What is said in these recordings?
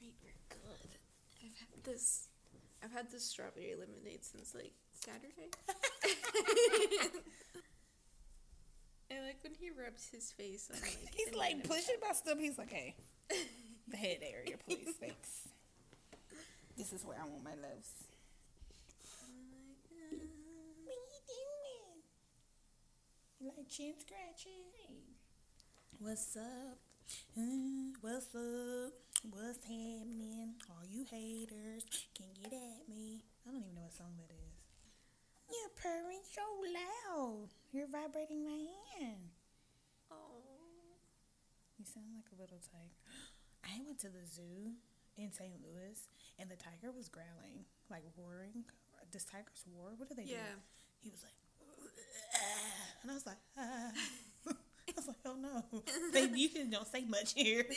Right, we're good. I've had this. I've had this strawberry lemonade since like Saturday. I like when he rubs his face on like. He's like pushing my stuff. He's like, hey, the head area, please, thanks. This is where I want my loves. shop. I'm like, uh, What you doing? You like chin scratching? What's up? Uh, what's up? What's happening? All you haters can get at me. I don't even know what song that is. You're purring so loud. You're vibrating my hand. Oh. You sound like a little tiger. I went to the zoo in St. Louis and the tiger was growling, like roaring. Does tigers roar? What do they Yeah. do? He was like, and I was like, ah. I was like, oh no. They usually don't say much here.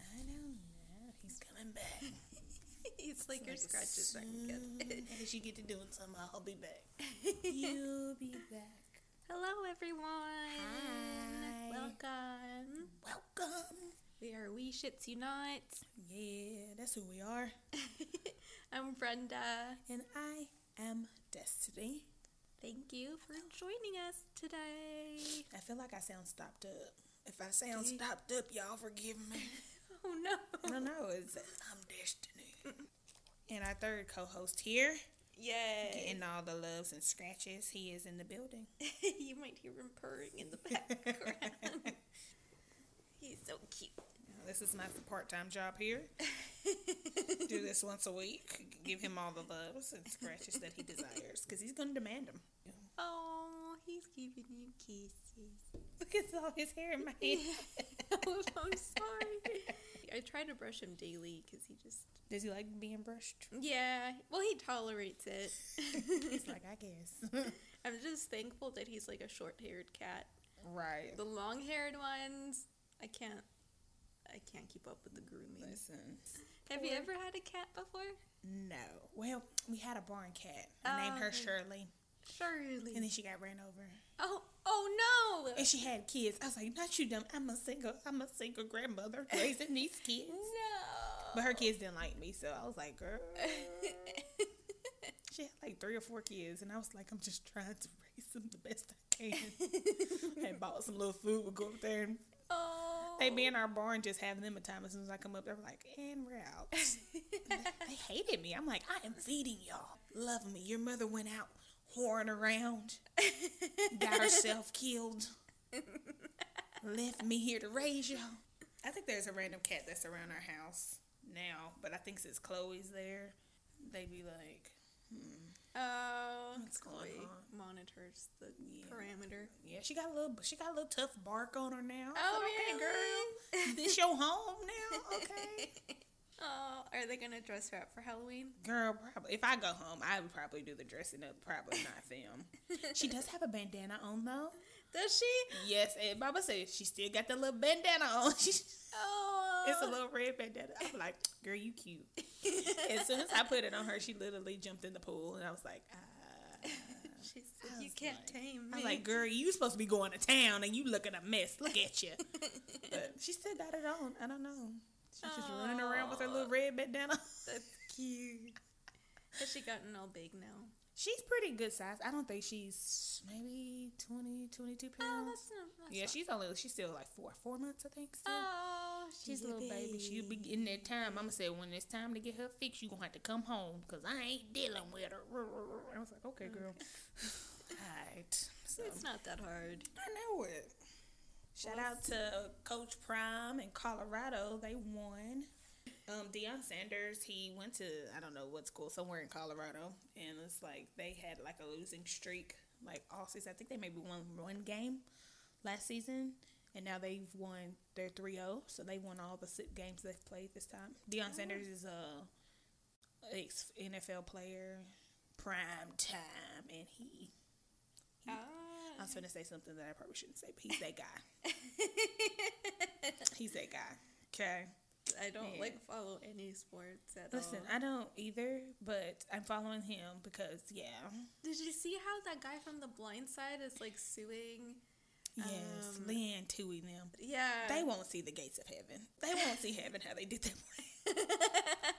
I don't know. He's coming back. It's like your scratches again. As you get to doing something, I'll be back. You'll be back. Hello, everyone. Hi. Welcome. Welcome. We are We Shits Unite. Yeah, that's who we are. I'm Brenda. And I am Destiny. Thank you for joining us today. I feel like I sound stopped up. If I sound stopped up, y'all forgive me. Oh no. I don't know. It's I'm Destiny. And our third co-host here, Yay. getting all the loves and scratches. He is in the building. you might hear him purring in the background. He's so cute. This is my part-time job here. Do this once a week. Give him all the loves and scratches that he desires, because he's going to demand them. Oh, he's giving you kisses. Look at all his hair in my oh, I'm sorry. I try to brush him daily because he just. Does he like being brushed? Yeah, well, he tolerates it. He's like, I guess. I'm just thankful that he's like a short haired cat. right. The long haired ones, I can't. I can't keep up with the grooming. Listen. Have you ever had a cat before? No. Well, we had a barn cat. I named her ah, Shirley. Shirley. And then she got ran over. oh, oh no! And she had kids. I was like, not you dumb. I'm a single I'm a single grandmother raising these kids. No. But her kids didn't like me, so I was like, girl. She had like three or four kids, and I was like, I'm just trying to raise them the best I can. and bought some little food. We'll go up there and oh. They be in our barn just having them a time. As soon as I come up, they're like, and we're out. they hated me. I'm like, I am feeding y'all. Love me. Your mother went out whoring around, got herself killed, left me here to raise y'all. I think there's a random cat that's around our house now, but I think since Chloe's there, they be like, hmm. Oh, What's going Chloe on? monitors the Yeah. parameter. yeah, she got a little, she got a little tough bark on her now. Oh, said, okay, really? girl, this your home now, okay. Oh, are they gonna dress her up for Halloween? Girl, probably. If I go home, I would probably do the dressing up. Probably not film. she does have a bandana on though. Does she? Yes, and Baba said she still got the little bandana on. Oh, it's a little red bandana. I'm like, girl, you cute. as soon as I put it on her, she literally jumped in the pool, and I was like, ah. She said, "You can't like- tame me." I'm like, girl, you supposed to be going to town, and you looking a mess. Look at you. But she still got it on. I don't know. She's just running around with her little red bandana. That's cute. Has she gotten all big now? She's pretty good size. I don't think she's maybe 20, 22 pounds. Oh, that's not. That's yeah, she's only she's still like four four months, I think. Still. Oh, She's a little baby. She'll be getting that time. I'ma say when it's time to get her fixed, you gonna have to come home because I ain't dealing with her. I was like, okay, girl. Alright. So It's not that hard. I know it. Shout out to Coach Prime in Colorado. They won. Um, Deion Sanders, he went to I don't know what school, somewhere in Colorado, and it's like they had like a losing streak, like all season. I think they maybe won one game last season, and now they've won their 3-0, so they won all the games they've played this time. Deion Sanders is a ex NFL player, prime time, and he. I Ah. was gonna say something that I probably shouldn't say, but he's that guy. he's that guy. Okay. I don't like follow any sports at Listen, all. I don't either, but I'm following him because yeah, Did you see how that guy from The Blind Side is like suing? yes, Um, Leigh Anne Tuohy them. Yeah. They won't see the gates of heaven. They won't see heaven how they did that.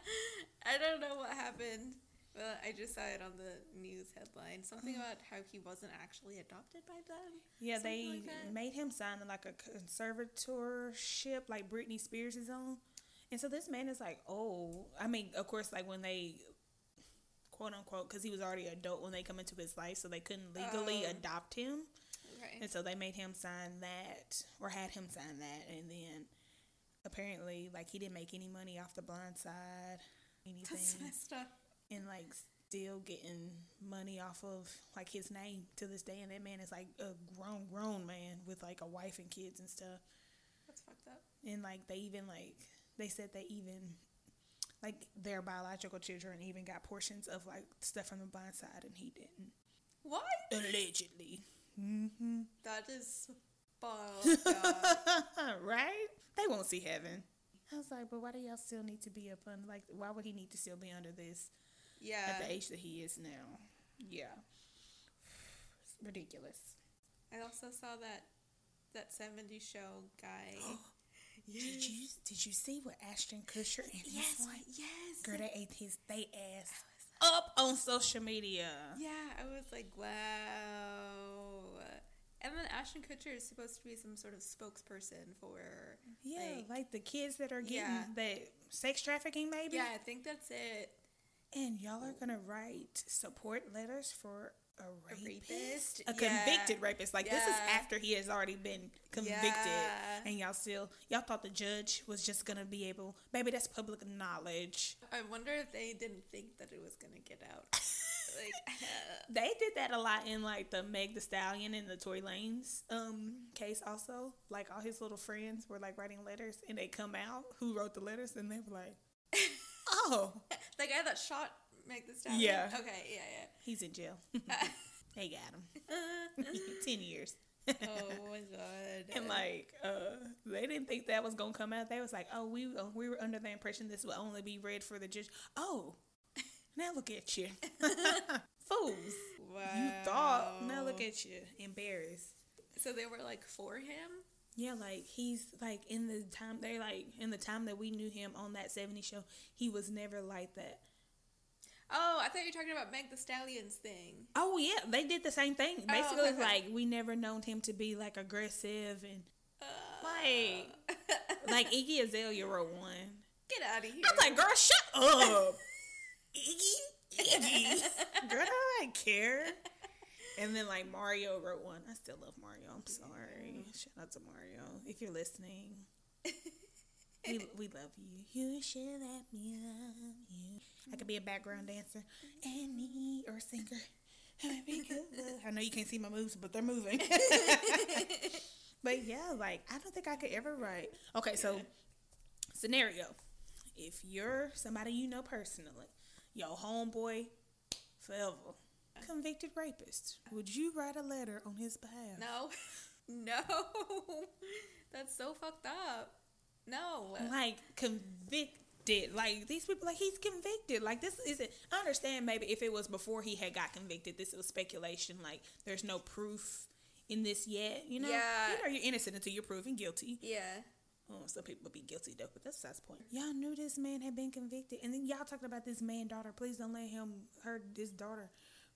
I don't know what happened. But I just saw it on the news headline. Something Uh-huh. about how he wasn't actually adopted by them. Yeah, they like made him sign like a conservatorship, like Britney Spears is on. And so this man is like, oh, I mean, of course, like when they, quote unquote, because he was already adult when they come into his life, so they couldn't legally Oh. adopt him. Okay. And so they made him sign that, or had him sign that, and then apparently, like he didn't make any money off the blind side, anything, That's messed up. and like still getting money off of like his name to this day. And that man is like a grown, grown man with like a wife and kids and stuff. That's fucked up. And like they even like they said they even like their biological children even got portions of like stuff from the blind side, and he didn't. What? Allegedly. Mm-hmm. That is fucked up. right? They won't see heaven. I was like, but why do y'all still need to be up on like why would he need to still be under this Yeah. at the age that he is now? Yeah. It's ridiculous. I also saw that that 70 show guy. Did you did you see what Ashton Kutcher and his Yes. wife Yes. girl they ate his they ass up on social media? Yeah, I was like, wow. And then Ashton Kutcher is supposed to be some sort of spokesperson for. Yeah, Like- like, the kids that are getting Yeah. that sex trafficking maybe. Yeah, I think that's it. And y'all are gonna write support letters for a rapist, rapist? a Yeah. convicted rapist. Like this is after he has already been convicted, Yeah. and y'all still y'all thought the judge was just gonna be able. Maybe that's public knowledge. I wonder if they didn't think that it was gonna get out. like, They did that a lot in like the Meg Thee Stallion and the Tory Lanez um case also. Like all his little friends were like writing letters, and they come out who wrote the letters, and they were like, "Oh, the guy that shot Meg Thee Stallion. Yeah. Okay. Yeah. Yeah. He's in jail. they got him ten years." oh my god. And like, uh, they didn't think that was gonna come out. They was like, "Oh, we uh, we were under the impression this would only be read for the judge." Oh, now look at you, fools! wow. You thought. Now look at you, embarrassed. So they were like for him. Yeah, like he's like in the time they like in the time that we knew him on that '70s show, he was never like that. Oh, I thought you were talking about Meg Thee Stallion's thing. Oh yeah, they did the same thing. Oh, Basically, it's okay. like we never known him to be like aggressive and Uh, like like Iggy Azalea wrote one. Get out of here. I was like, girl, shut up. Iggy, Iggy. girl, I don't care. And then like Mario wrote one. I still love Mario. I'm sorry. Shout out to Mario if you're listening. We, we love you. You should let me love you. I could be a background dancer and me or singer. I know you can't see my moves, but they're moving. but yeah, like I don't think I could ever write. Okay, so scenario: if you're somebody you know personally, your homeboy, forever, convicted rapist, would you write a letter on his behalf? no, no, that's so fucked up. No, like convicted. Like these people, like he's convicted. Like this isn't. I understand maybe if it was before he had got convicted, this was speculation. Like there's no proof in this yet. You know, Yeah. you know you're innocent until you're proven guilty. yeah, Oh, some people would be guilty though, but that's that's the point. Y'all knew this man had been convicted, and then y'all talking about this man daughter. Please don't let him her this daughter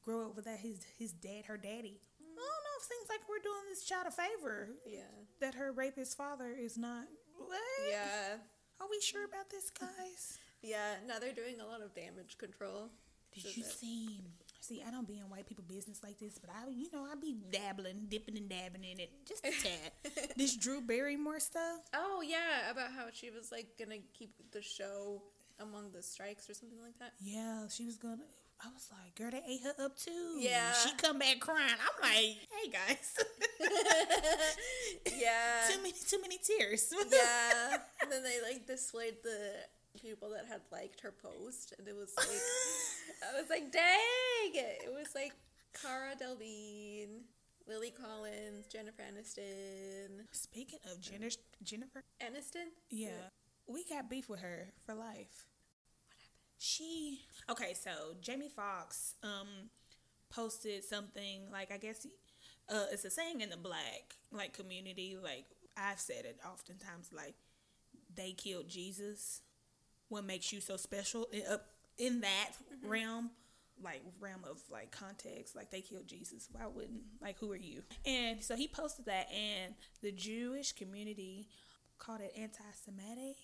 grow up without his his dad, her daddy. I don't know. It seems like we're doing this child a favor yeah, that her rapist father is not. What? yeah, Are we sure about this, guys? yeah. Now they're doing a lot of damage control. Did So you that- see? See, I don't be in white people business like this, but I, you know, I be dabbling, dipping and dabbing in it just a tad. this Drew Barrymore stuff. Oh yeah, about how she was like gonna keep the show among the strikes or something like that. Yeah, she was gonna. I was like, girl, they ate her up too. Yeah. she come back crying. I'm like, hey guys, yeah, too many, too many tears. yeah. And then they like displayed the people that had liked her post, and it was like, I was like, dang! It was like Cara Delevingne, Lily Collins, Jennifer Aniston, Speaking of Jennifer, Jennifer, Aniston. yeah, we got beef with her for life. She okay, so Jamie Foxx um posted something like I guess uh it's a saying in the black like community like I've said it oftentimes like they killed Jesus. What makes you so special in, uh, in that realm? Like realm of like context, like they killed Jesus. Why wouldn't like who are you? And so he posted that, and the Jewish community called it anti-Semitic.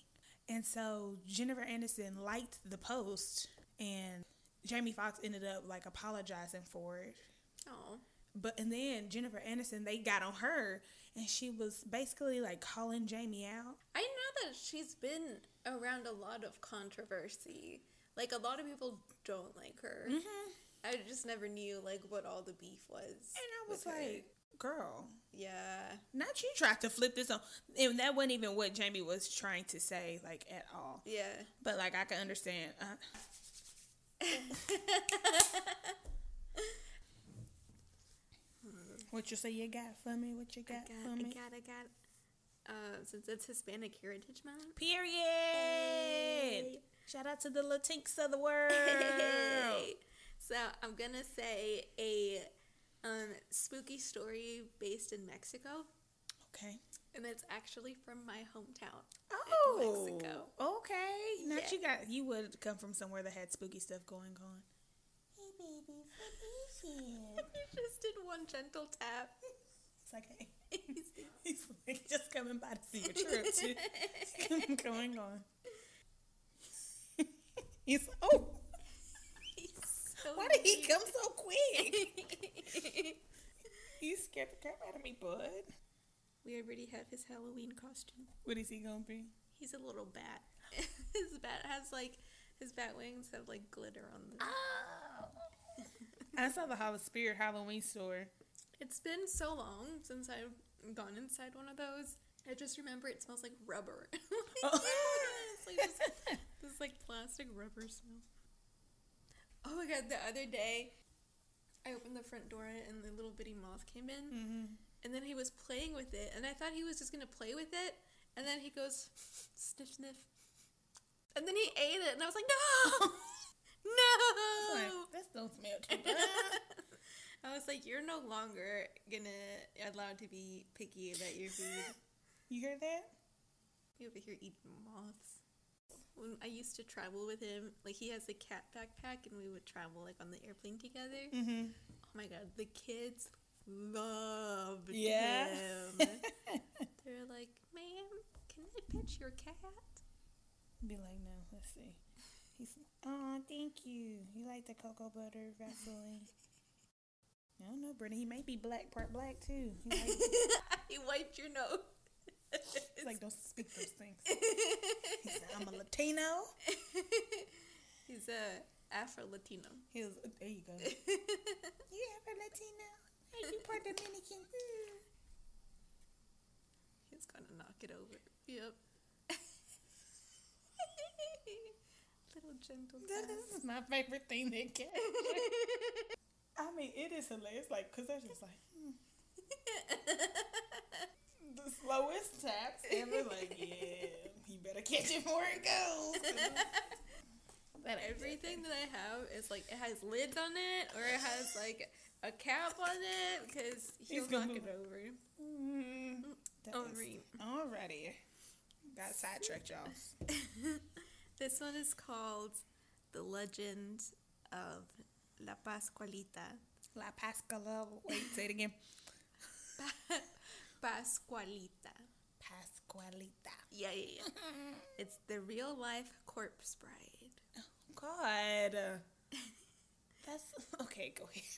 And so Jennifer Anderson liked the post, and Jamie Foxx ended up like apologizing for it. Oh. But and then Jennifer Anderson, they got on her, and she was basically like calling Jamie out. I know that she's been around a lot of controversy. Like a lot of people don't like her. Mm-hmm. I just never knew like what all the beef was. And I was like, girl, yeah. not you tried to flip this on. And that wasn't even what Jamie was trying to say, like at all. Yeah. But like I can understand. Uh, what you say you got for me? What you I got, got, for I got, I got. Uh, since it's Hispanic Heritage Month. Period. Hey. Shout out to the Latinx of the world. so I'm gonna say a um, spooky story based in Mexico, okay. and it's actually from my hometown. Oh, Mexico. Okay. Not Yeah. you got you would come from somewhere that had spooky stuff going on. Hey baby, what is it? I just did one gentle tap. It's like hey, he's like just coming by to see your trip too. going on. he's oh, He's so why did he come so quick? You scared the crap out of me, bud. we already have his Halloween costume. What is he gonna be? He's a little bat. his bat has like his bat wings have like glitter on them. Oh. I saw the Hollow Spirit Halloween store. It's been so long since I've gone inside one of those. I just remember it smells like rubber. Oh. it's like this, this like plastic rubber smell. Oh my god! The other day, I opened the front door and the little bitty moth came in, hmm and then he was playing with it, and I thought he was just gonna play with it, and then he goes sniff sniff, and then he ate it, and I was like, no, no. Like, this don't smell too bad. I was like, you're no longer gonna allowed to be picky about your food. you hear that? You over here eating moths. When I used to travel with him, like he has a cat backpack, and we would travel like on the airplane together. Mm-hmm. Oh my god, the kids loved Yeah. him. They're like, "Ma'am, can I pet your cat?" Be like, no, let's see. He's, oh, thank you. You like the cocoa butter Vaseline? I don't know, Brittany. He may be black, part black too. He like, he wiped your nose. he's like, don't speak those things. He said, I'm a Latino. He's a Afro Latino. He was, there you go. you ever Latino? Are you part Dominican? He's gonna knock it over. Yep. Little gentle. That tap. is my favorite thing that can. I mean, it is hilarious. Like, cause they're just like hmm. The slowest taps ever. Like, yeah, you better catch it before it goes. Ain't Everything that I have is like it has lids on it or it has like a cap on it because he'll He's knock it over. Mm, that Oh, is- Alrighty. Got sidetracked, y'all. This one is called The Legend of La Pascualita. La Pascala. Wait, say it again. Pascualita. Pascualita. Yeah, yeah, yeah. it's the real life corpse bride. Oh, God. That's okay. Go ahead.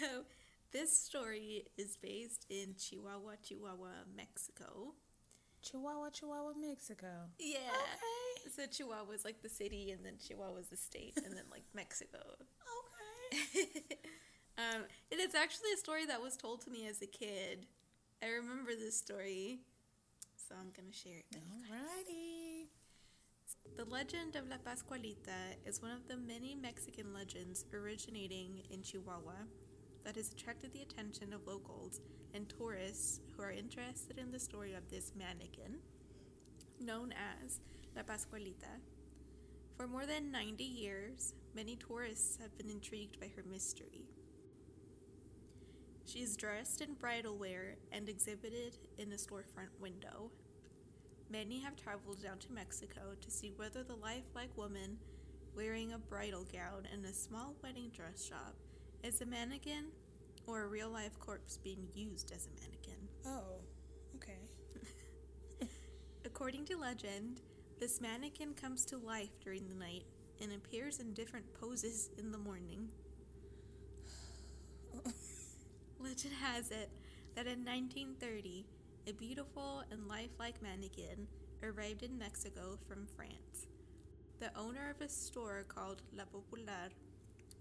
So, this story is based in Chihuahua, Chihuahua, Mexico. Chihuahua, Chihuahua, Mexico. Yeah. Okay. So Chihuahua is like the city, and then Chihuahua is the state, and then like Mexico. Okay. um, and it's actually a story that was told to me as a kid. I remember this story, so I'm gonna share it. with you guys. Alrighty. The legend of La Pascualita is one of the many Mexican legends originating in Chihuahua that has attracted the attention of locals and tourists who are interested in the story of this mannequin. known as La Pascualita. For more than 90 years, many tourists have been intrigued by her mystery. She is dressed in bridal wear and exhibited in a storefront window. Many have traveled down to Mexico to see whether the lifelike woman wearing a bridal gown in a small wedding dress shop is a mannequin or a real life corpse being used as a mannequin. Oh, okay. According to legend, this mannequin comes to life during the night and appears in different poses in the morning. Legend has it that in 1930, a beautiful and lifelike mannequin arrived in Mexico from France. The owner of a store called La Popular,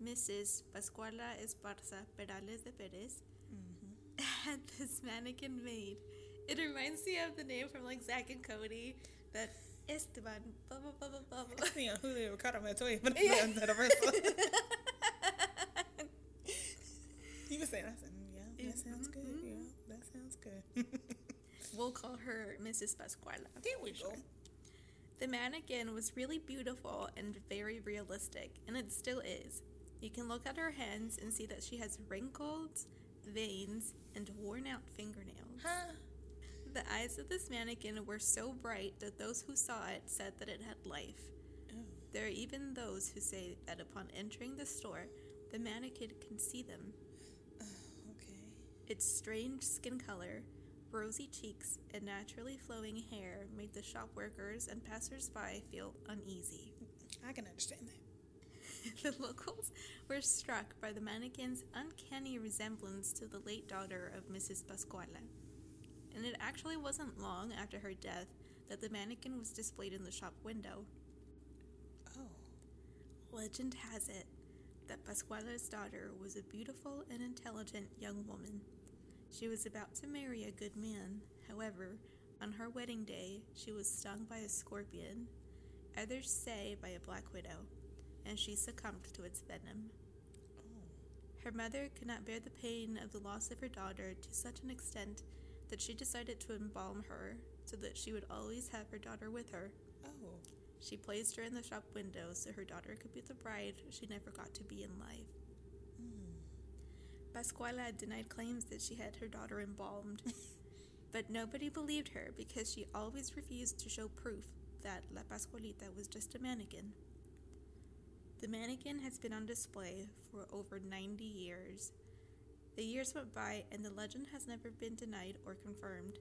Mrs. Pascuala Esparza Perales de Perez, mm-hmm. had this mannequin made. It reminds me of the name from like Zack and Cody, that Esteban, blah blah blah blah blah. blah. Sí, Julio Ricardo me estoy pero Yeah. de la reversa. You were saying, I said, sounds good. Mhm. Yeah, that sounds good. We'll call her Mrs. Pascuala. there we go. The mannequin was really beautiful and very realistic, and it still is. You can look at her hands and see that she has wrinkles, veins, and worn out fingernails. Huh? The eyes of this mannequin were so bright that those who saw it said that it had life. Oh. There are even those who say that upon entering the store, the mannequin can see them. Its strange skin color, rosy cheeks, and naturally flowing hair made the shop workers and passersby feel uneasy. I can understand that. the locals were struck by the mannequin's uncanny resemblance to the late daughter of Mrs. Pascuala. And it actually wasn't long after her death that the mannequin was displayed in the shop window. Oh. Legend has it that Pascuala's daughter was a beautiful and intelligent young woman. She was about to marry a good man. However, on her wedding day, she was stung by a scorpion, others say by a black widow, and she succumbed to its venom. Her mother could not bear the pain of the loss of her daughter to such an extent that she decided to embalm her so that she would always have her daughter with her. She placed her in the shop window so her daughter could be the bride she never got to be in life. Mm. Pascuala denied claims that she had her daughter embalmed, but nobody believed her because she always refused to show proof that La Pascualita was just a mannequin. The mannequin has been on display for over 90 years. The years went by and the legend has never been denied or confirmed.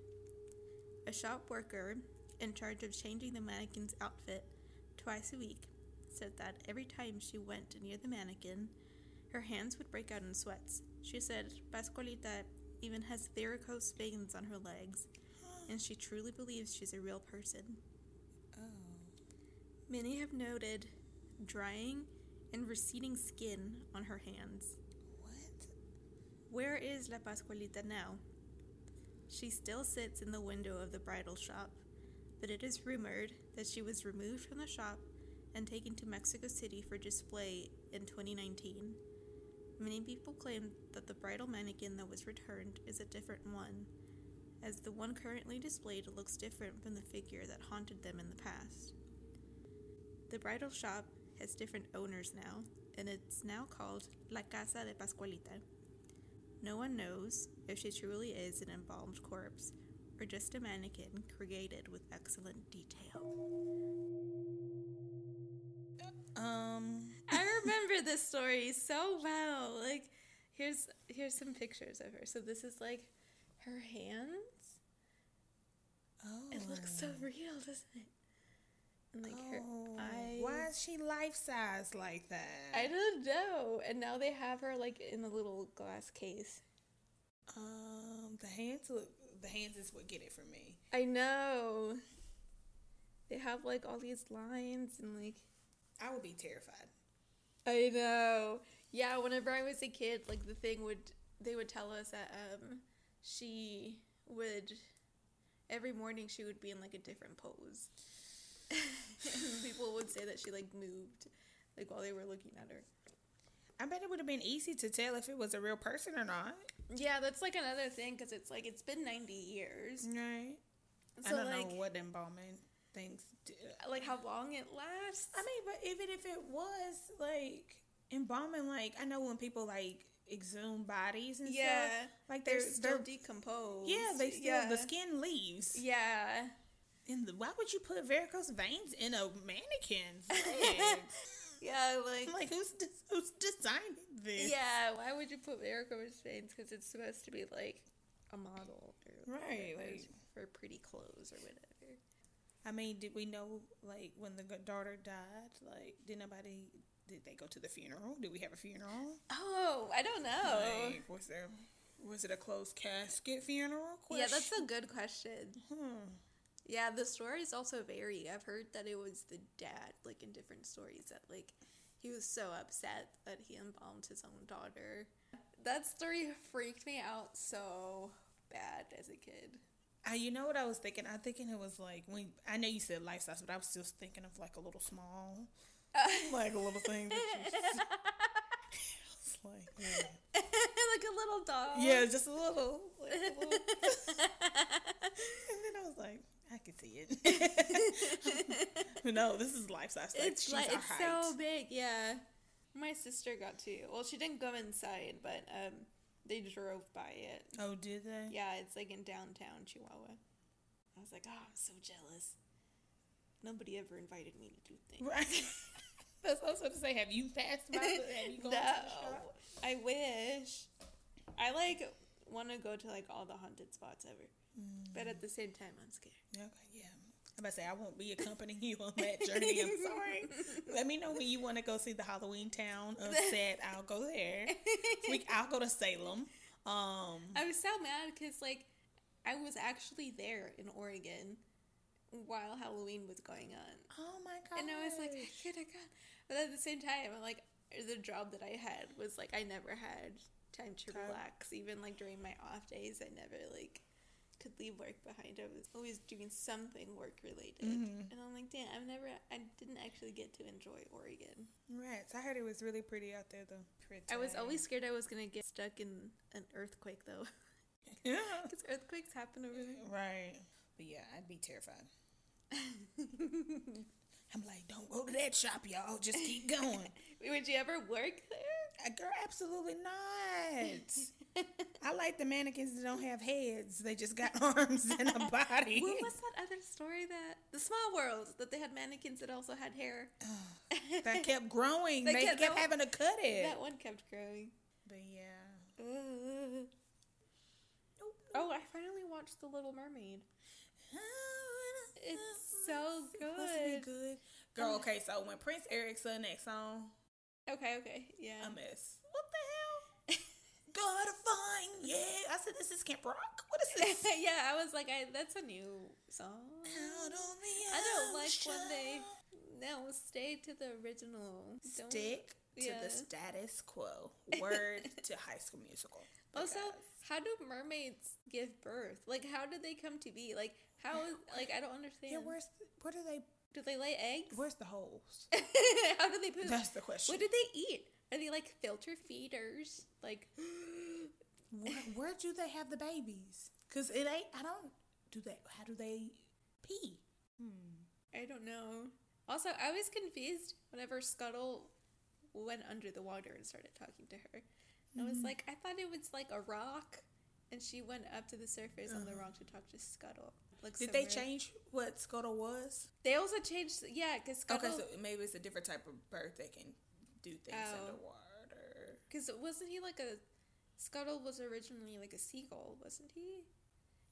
A shop worker in charge of changing the mannequin's outfit twice a week said that every time she went near the mannequin, her hands would break out in sweats. She said Pascualita even has varicose veins on her legs, and she truly believes she's a real person. Oh. Many have noted drying and receding skin on her hands. What? Where is La Pascualita now? She still sits in the window of the bridal shop, but it is rumored that she was removed from the shop and taken to Mexico City for display in 2019. Many people claim that the bridal mannequin that was returned is a different one, as the one currently displayed looks different from the figure that haunted them in the past. The bridal shop has different owners now, and it's now called La Casa de Pascualita. No one knows if she truly is an embalmed corpse or just a mannequin created with excellent detail. Um. I remember this story so well. Like here's here's some pictures of her. So this is like her hands. Oh. It looks so real, doesn't it? And like her Oh, eyes. Why is she life size like that? I don't know. And now they have her like in a little glass case. Um, the hands look. The hands would get it from me. I know. They have like all these lines and like I would be terrified. I know. Yeah, whenever I was a kid, like the thing would they would tell us that um she would every morning she would be in like a different pose. and people would say that she like moved like while they were looking at her. I bet it would have been easy to tell if it was a real person or not. Yeah, that's like another thing cuz it's like it's been 90 years. Right. So I don't like know what embalming. things. Do. like how long it lasts. I mean, but even if it was like embalming, like I know when people like exhume bodies and yeah, stuff, like they're they're still they're decomposed. yeah, they still yeah. the skin leaves. Yeah, And the, why would you put varicose veins in a mannequin's legs? Yeah, like I'm like, who's des- who's designing this? yeah. Why would you put varicose veins? Because it's supposed to be like a model, or Right, like- for pretty clothes or whatever. I mean, did we know like when the daughter died? Like, did nobody? Did they go to the funeral? Did we have a funeral? Oh, I don't know. Like, was there? Was it a closed casket funeral? yeah, that's a good question. Hmm. Yeah, the stories also vary. I've heard that it was the dad, like in different stories, that like he was so upset that he embalmed his own daughter. That story freaked me out so bad as a kid. Uh, you know what I was thinking? I'm thinking it was like when I know you said life size, but I was still thinking of like a little small, like a little thing. That just, like yeah. like a little dog. yeah, just a little. Like a little and then I was like, I can see it. no, this is life size. Like, it's like it's height. so big. Yeah, my sister got to. Well, she didn't go inside, but um, they drove by it. Oh, did they? Yeah, it's like in downtown Chihuahua. I was like, oh, I'm so jealous. Nobody ever invited me to do things. Right. That's what I was going to say. Have you passed by? Have you gone no, to the shop? I wish. I like want to go to like all the haunted spots ever, but at the same time, I'm scared. Okay, yeah. I'm about to say I won't be accompanying you on that journey. I'm sorry. Let me know when you want to go see the Halloween town of set. I'll go there. We, I'll go to Salem. Um, I was so mad because like I was actually there in Oregon while Halloween was going on. oh my god! And I was like, I could have gone. But at the same time, I'm like, the job that I had was like, I never had time to relax. Even like during my off days, I never like could leave work behind. I was always doing something work related. Mhm. And I'm like, damn, I've never, I didn't actually get to enjoy Oregon. Right. So I heard it was really pretty out there though. Pretty. I was always scared I was going to get stuck in an earthquake though. yeah. Because earthquakes happen over there. Right. But yeah, I'd be terrified. I'm like, don't go to that shop, y'all. Just keep going. Would you ever work there? Uh, Girl, absolutely not. I like the mannequins that don't have heads. They just got arms and a body. What was that other story that the Small World that they had mannequins that also had hair? that kept growing. They They, kept- kept, having to cut it. That one kept growing. But yeah. Ugh. Oh, I finally watched The Little Mermaid. It's so Supposed to be good. good. Girl, okay, so when Prince Eric sung that song, Okay, okay, yeah. a mess. What the hell? Gotta find, yeah. I said, this is Camp Rock? What is this? yeah, I was like, I, that's a new song. Out on the I don't like when they no stay to the original. Don't- Stick to yeah. the status quo. Word to High School Musical. Also, how do mermaids give birth? Like, how did they come to be? Like, how? is Like, I don't understand. yeah, where's where do they? Do they lay eggs? Where's the holes? how do they poop? That's the question. What do they eat? Are they like filter feeders? Like, where, where do they have the babies? Cause it ain't. I don't. Do they? How do they pee? Hmm. I don't know. Also, I was confused whenever Scuttle went under the water and started talking to her. I was like, I thought it was like a rock, and she went up to the surface on the rock to talk to Scuttle. Like, Did they change what Scuttle was? They also changed, yeah, because Scuttle. Okay, so maybe it's a different type of bird that can do things Oh. underwater. Because wasn't he like a Scuttle was originally like a seagull, wasn't he?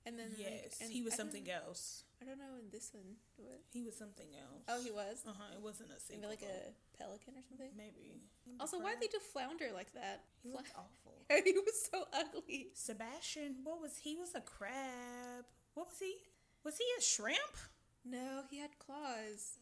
And then like, Yes, and he was I something else. I don't know in this one. What? He was something else. Oh, he was Uh huh. It wasn't a seagull. maybe like a pelican or something. maybe. Also, why did they do flounder like that? He looked awful. he was so ugly. Sebastian, what was he? Was a crab. What was he? Was he a shrimp? No, he had claws.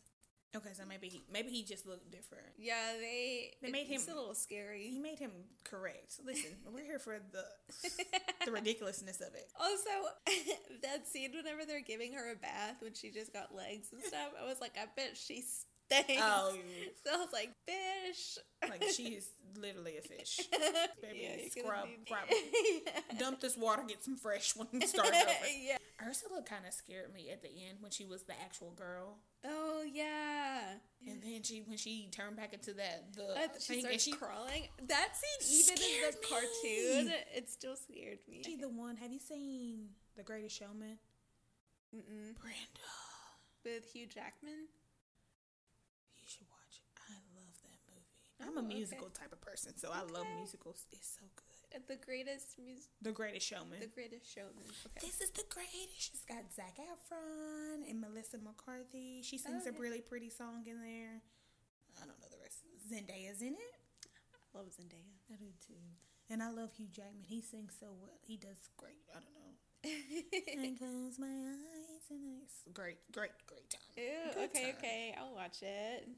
Okay, so maybe he maybe he just looked different. Yeah, they They made him- a little scary. He made him correct. Listen, we're here for the the ridiculousness of it. Also, that scene whenever they're giving her a bath when she just got legs and stuff, I was like, I bet she Thanks. Oh, So I was like, fish. like she's literally a fish. Baby, Yeah, scrub, scrub. yeah. Dump this water, get some fresh one, start over. yeah. Ursula kind of scared me at the end when she was the actual girl, Oh yeah. and then she when she turned back into that the Uh, she starts she crawling. That scene, even in the me. cartoon, it still scared me. she the one. Have you seen The Greatest Showman? Mm-mm. Brenda, With Hugh Jackman. you should watch it. I love that movie. I'm Oh, a okay. musical type of person, so I love musicals. It's so good. The greatest music. The Greatest Showman. The greatest showman. Okay. This is the greatest. She's got Zac Efron and Melissa McCarthy. She sings Oh, a really pretty song in there. I don't know the rest. Zendaya's in it. I love Zendaya. I do too. And I love Hugh Jackman. He sings so well. He does great. I don't know. I close my eyes and it's great, great, great time. Ew, Good okay, time. okay, I'll watch it.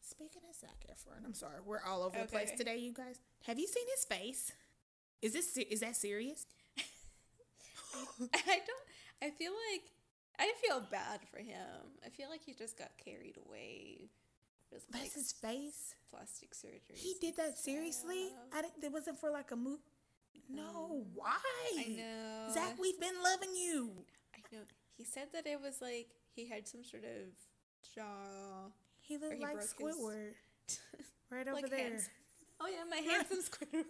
Speaking of Zac Efron, I'm sorry, we're all over the place today, you guys. Have you seen his face? Is this is that serious? I don't. I feel like I feel bad for him. I feel like he just got carried away with like his face. plastic surgery. He did that seriously? I didn't. It wasn't for like a move. No, mm. why? I know. Zac, we've been loving you. I know. He said that it was like he had some sort of jaw. He looked he like broke his- Squidward right over like there, hands- Oh yeah, my handsome Squidward.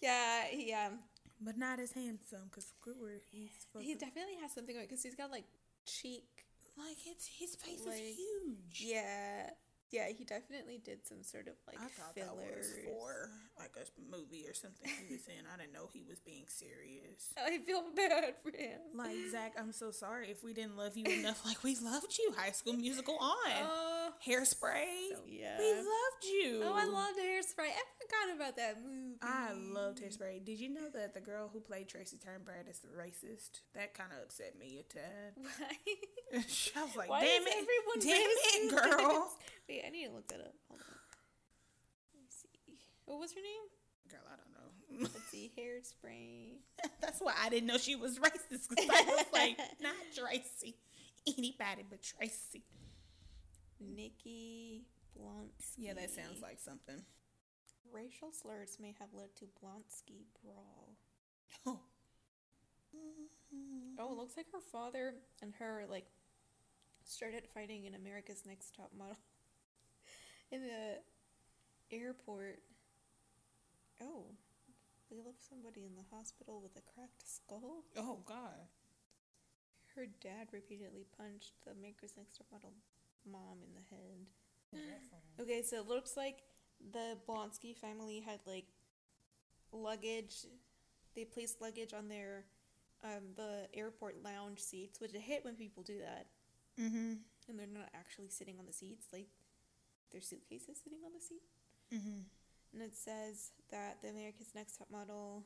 yeah, he um but not as handsome because Squidward. He's he definitely has something because he's got like cheek. like it's his face like, is huge. Yeah, yeah. He definitely did some sort of like I thought fillers. that was for like a movie or something he was in. I didn't know he was being serious. I feel bad for him. Like Zac, I'm so sorry if we didn't love you enough. Like we loved you. High School Musical on. Oh, Hairspray. so- yeah. We loved you. Oh, I loved Hairspray. I forgot about that movie. I loved Hairspray. Did you know that the girl who played Tracy Turnberg is racist? That kind of upset me a tad. Why? I was like, Why damn it, everyone damn it, racist? girl. Wait, I need to look that up. Hold on. Let me see. What was her name? Girl, I don't know. Let's see. Hairspray. That's why I didn't know she was racist because I was like, not Tracy, anybody but Tracy. Nikki Blonsky. Yeah, that sounds like something. Racial slurs may have led to Blonsky brawl. Oh. Oh, it looks like her father and her like started fighting in America's Next Top Model in the airport. Oh, they left somebody in the hospital with a cracked skull. Oh God. Her dad repeatedly punched the America's Next Model mom in the head. Okay, so it looks like the Blonsky family had like luggage. They placed luggage on their um the airport lounge seats, which I hate when people do that Mm-hmm. and they're not actually sitting on the seats, like their suitcases sitting on the seat. Mm-hmm. And it says that the America's Next Top Model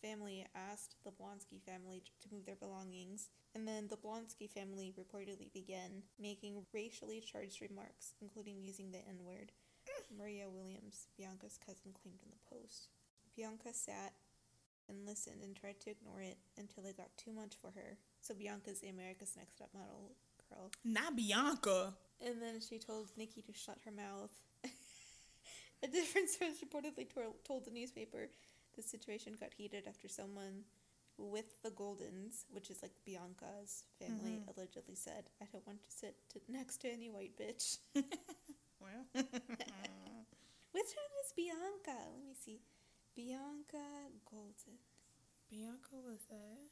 family asked the Blonsky family to move their belongings, and then the Blonsky family reportedly began making racially charged remarks, including using the N word. Maria Williams, Bianca's cousin, claimed in the post. Bianca sat and listened and tried to ignore it until it got too much for her. So Bianca's the America's Next Top Model girl. Not Bianca. And then she told Nikki to shut her mouth. A different source reportedly told the newspaper the situation got heated after someone with the Goldens, which is like Bianca's family, Mhm. allegedly said, I don't want to sit to- next to any white bitch. well. Which one is Bianca? Let me see. Bianca Golden. Bianca was that?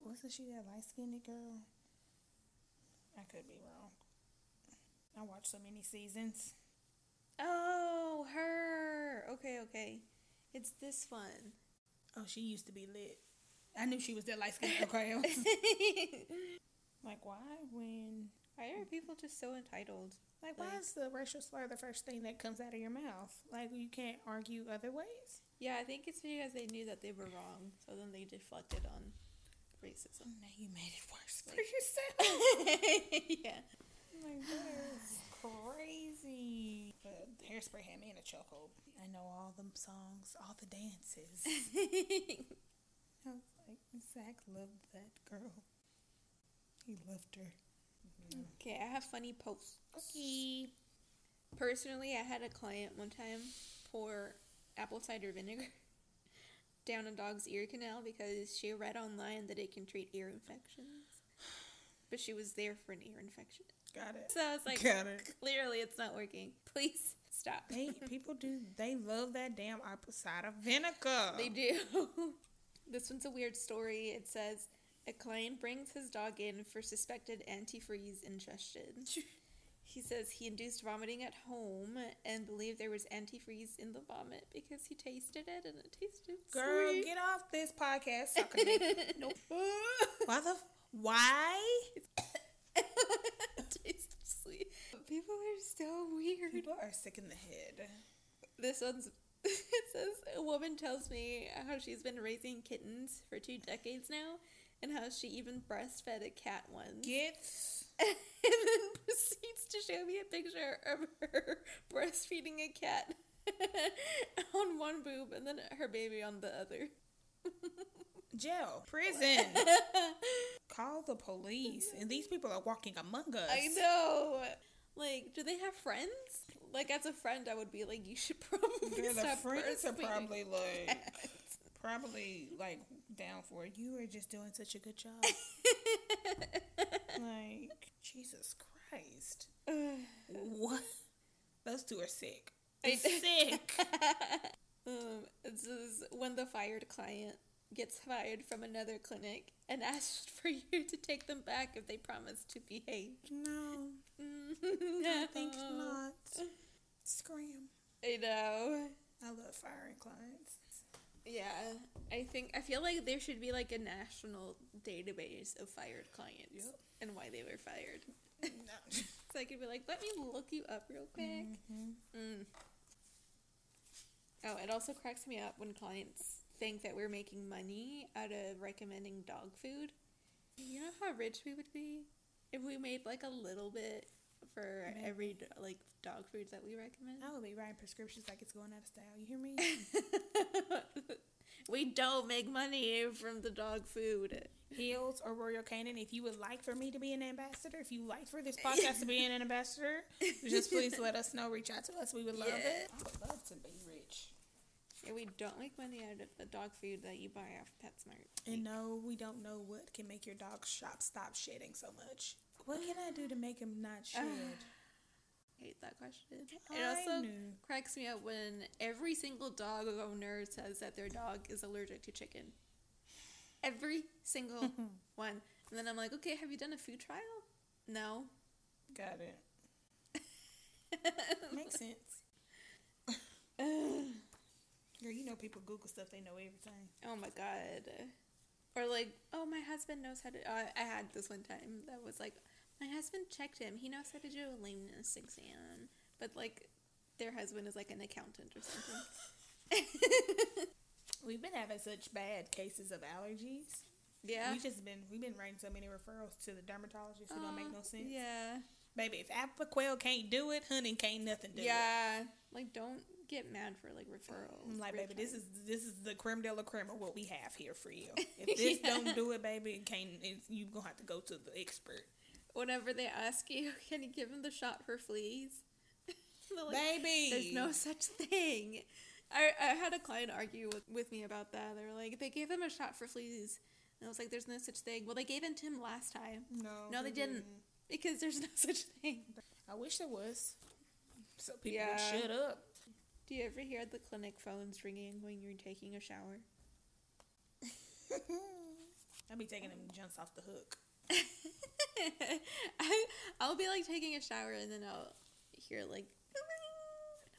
Wasn't she that light skinned girl? I could be wrong. I watched so many seasons. Oh, her. Okay, okay. It's this one. Oh, she used to be lit. I knew she was that light skinned. Okay. Like, why when? Why are people just so entitled? Like, why is the racial slur the first thing that comes out of your mouth? Like, you can't argue other ways. Yeah, I think it's because they knew that they were wrong, so then they deflected on racism. Now you made it worse for yourself. yeah. That is crazy. But hairspray had me in a chokehold. I know all them songs, all the dances. I was like, Zac loved that girl. He loved her. Mm-hmm. okay, I have funny posts. Okay. Personally, I had a client one time pour apple cider vinegar down a dog's ear canal because she read online that it can treat ear infections. But she was there for an ear infection. Got it. So I was like, Got it. clearly it's not working. Please stop. They people do they love that damn apple cider vinegar. They do. this one's a weird story. It says a client brings his dog in for suspected antifreeze ingestion. He says he induced vomiting at home and believed there was antifreeze in the vomit because he tasted it and it tasted Girl, sweet. get off this podcast nope. Why the why? It tasted sweet. People are so weird. People are sick in the head. This one's. It says a woman tells me how she's been raising kittens for two decades now, and how she even breastfed a cat once. Get and then proceeds to show me a picture of her breastfeeding a cat on one boob and then her baby on the other. jail, prison. Call the police. And these people are walking among us. I know. Like, do they have friends? Like, as a friend, I would be like, you should probably Yeah, the friends are probably like cats." probably like down for it. You are just doing such a good job. like Jesus Christ. What? Those two are sick. They're sick. um, it says when the fired client gets fired from another clinic and asked for you to take them back if they promise to behave. no, no, I think not. Scram. I know. I love firing clients. Yeah, I think I feel like there should be like a national database of fired clients Yep. and why they were fired. No. So I could be like, let me look you up real quick. Mm. Oh, it also cracks me up when clients think that we're making money out of recommending dog food. You know how rich we would be if we made like a little bit for Maybe. every like dog foods that we recommend. I will be writing prescriptions like it's going out of style. You hear me? we don't make money from the dog food. Hill's or Royal Canin. If you would like for me to be an ambassador, if you like for this podcast to be an ambassador, just please let us know. Reach out to us. We would love Yeah. it. I would love to be rich. Yeah, we don't make money out of the dog food that you buy off PetSmart. And no, we don't know what can make your dog shop stop shedding so much. What can I do to make him not shed? Hate that question. It also knew. cracks me up when every single dog owner says that their dog is allergic to chicken. Every single one. And then I'm like, okay, have you done a food trial? No. Got it. Makes sense. Girl, you know people Google stuff, they know everything. Oh my god. Or like, oh, my husband knows how to. Uh, I had this one time that was like, my husband checked him. He knows how to do a lameness exam. But like, their husband is like an accountant or something. We've been having such bad cases of allergies. yeah. We just been we've been writing so many referrals to the dermatologist who don't make no Uh, sense. Yeah. Baby, if Apoquel can't do it, honey can't nothing do it. yeah. Like, don't get mad for like referrals. I'm like, baby, this is this is the creme de la creme of what we have here for you. If this Yeah. don't do it, baby, it can't. It's, you gonna have to go to the expert, Whenever they ask you, can you give him the shot for fleas? Like, baby. There's no such thing. I, I had a client argue with, with me about that. They were like, they gave him a shot for fleas. And I was like, there's no such thing. Well, they gave it to him last time. No, No, they didn't. Because there's no such thing. I wish there was, so people Yeah. would shut up. Do you ever hear the clinic phones ringing when you're taking a shower? I'll be taking them junks off the hook. I, I'll be like taking a shower and then I'll hear like,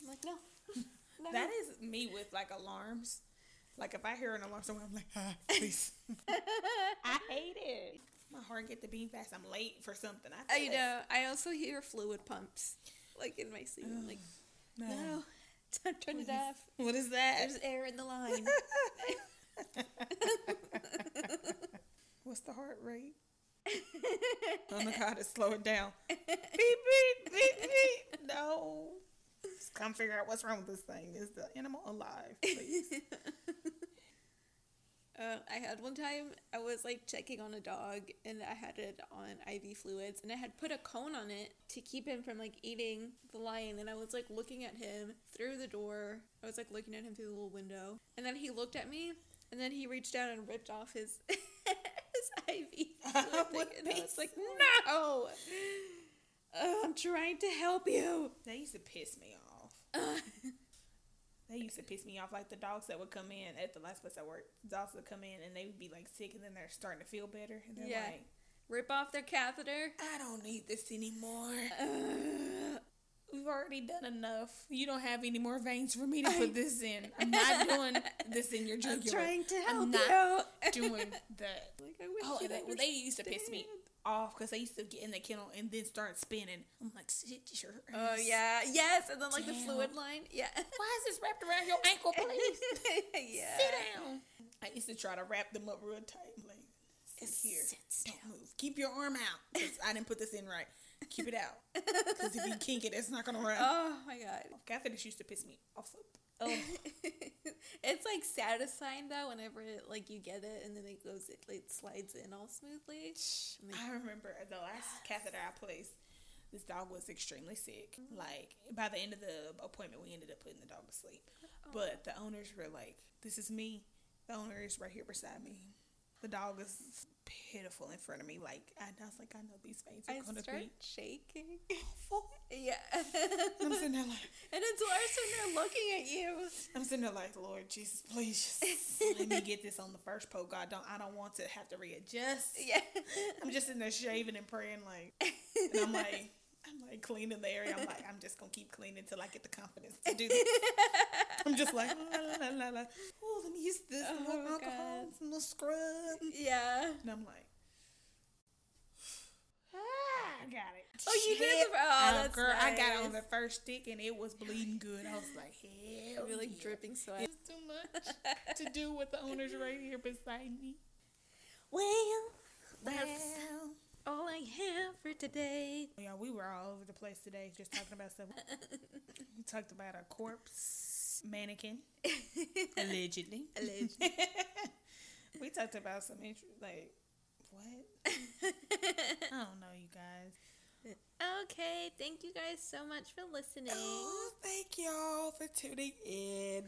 I'm like, no. no. That is me with like alarms. Like if I hear an alarm somewhere, I'm like, ah, please. I hate it. My heart get to beat fast. I'm late for something. I, I know. I also hear fluid pumps, like in my sleep. I'm like, No. no, turn it off. What is that? There's air in the line. What's the heart rate? Oh my god, it's slow it down. beep beep beep beep. No. Just come figure out what's wrong with this thing. Is the animal alive? Please. Uh, I had one time I was like checking on a dog and I had it on IV fluids and I had put a cone on it to keep him from like eating the lion and I was like looking at him through the door. I was like looking at him through the little window and then he looked at me and then he reached down and ripped off his his IV fluid thing and I was like no. Uh, I'm trying to help you. They used to piss me off. They used to piss me off. Like the dogs that would come in at the last place I worked, dogs would come in and they would be like sick and then they're starting to feel better. And they're Yeah. like, Rip off their catheter. I don't need this anymore. Uh, We've already done enough. You don't have any more veins for me to put this in. I'm not doing this in your I'm jugular. trying to help I'm you. not doing that. Like I wish Oh, they, they used to piss me off because they used to get in the kennel and then start spinning. I'm like, sit your Oh yeah, yes, and then like the fluid line, yeah, Why is this wrapped around your ankle, please? yeah. Sit down. I used to try to wrap them up real tight. Like, sit here. Don't move. Keep your arm out. I didn't put this in right. Keep it out. Because if you kink it, it's not going to run. Oh my god. Catheters used to piss me off. Oh, it's like satisfying though whenever it, like you get it and then it goes it like slides in all smoothly. Like, I remember the last catheter I placed, this dog was extremely sick. Mm. Like, by the end of the appointment, we ended up putting the dog to sleep. Oh. But the owners were like, this is me. The owner is right here beside me. The dog is pitiful in front of me. Like, I, I was like, I know these veins are I going to start be shaking. awful. Yeah. I'm sitting there like, and it's worse when they're looking at you. I'm sitting there like, Lord Jesus, please just let me get this on the first poke. God, don't I don't want to have to readjust. Yeah. I'm just sitting there shaving and praying like, and I'm like, I'm like cleaning the area. I'm like, I'm just gonna keep cleaning until I get the confidence to do this. I'm just like, la la la la. Oh, let me use this Oh, little alcohol, God. some little scrub, yeah. and I'm like. Ah, I got it. Oh, you did the- oh, that's girl, I got it on the first stick and it was bleeding good. I was like, hell, like yeah. dripping sweat. It's too much to do with the owners right here beside me. Well, today. Oh, yeah, we were all over the place today, just talking about stuff. we talked about a corpse mannequin, allegedly. Alleged. we talked about some interest, like what? I don't know, you guys. okay, thank you guys so much for listening. Oh, thank y'all for tuning in.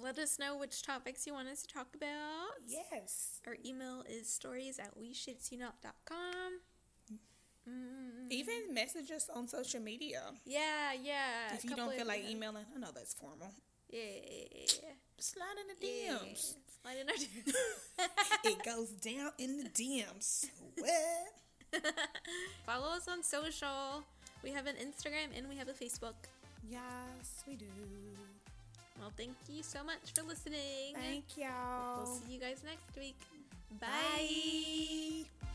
Let us know which topics you want us to talk about. Yes. Our email is stories at weshitsyounout.com. Mm, Even message us on social media. yeah, yeah. If you don't feel like them. emailing, I know that's formal. Yeah. Slide in the yeah. DMs. Slide in our DMs. it goes down in the DMs. What? Follow us on social. We have an Instagram and we have a Facebook. Yes, we do. Well, thank you so much for listening. Thank y'all. We'll see you guys next week. Bye. Bye.